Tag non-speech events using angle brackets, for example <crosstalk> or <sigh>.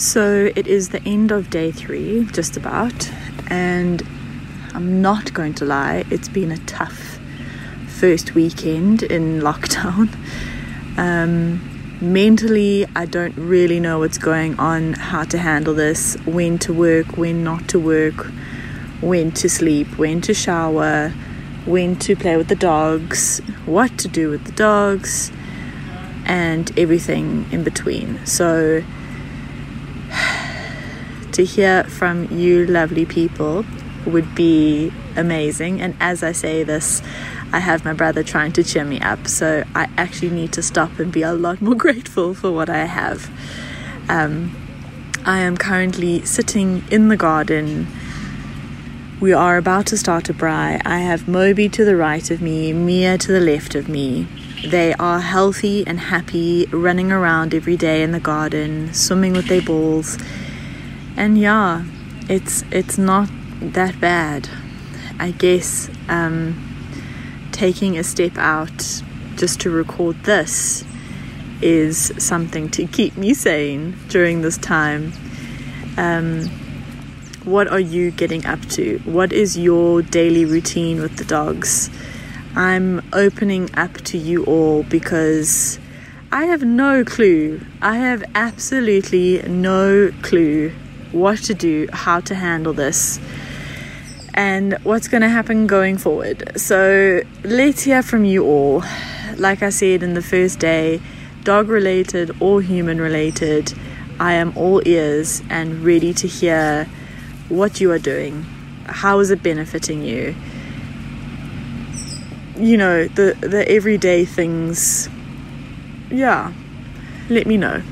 So it is the end of day three, just about, and I'm not going to lie, it's been a tough first weekend in <laughs> lockdown. Um, mentally, I don't really know what's going on, how to handle this, when to work, when not to work, when to sleep, when to shower, when to play with the dogs, what to do with the dogs, and everything in between. So, to hear from you, lovely people, would be amazing. And as I say this, I have my brother trying to cheer me up, so I actually need to stop and be a lot more <laughs> grateful for what I have. Um, I am currently sitting in the garden. We are about to start a braai. I have Moby to the right of me, Mia to the left of me. They are healthy and happy, running around every day in the garden, swimming with their balls. And yeah, it's it's not that bad. I guess um, taking a step out just to record this is something to keep me sane during this time. Um, what are you getting up to? What is your daily routine with the dogs? I'm opening up to you all because I have no clue. I have absolutely no clue what to do, how to handle this and what's going to happen going forward. So let's hear from you all. Like I said in the first day, dog related or human related, I am all ears and ready to hear what you are doing. How is it benefiting you? You know, the, the everyday things. Yeah, let me know.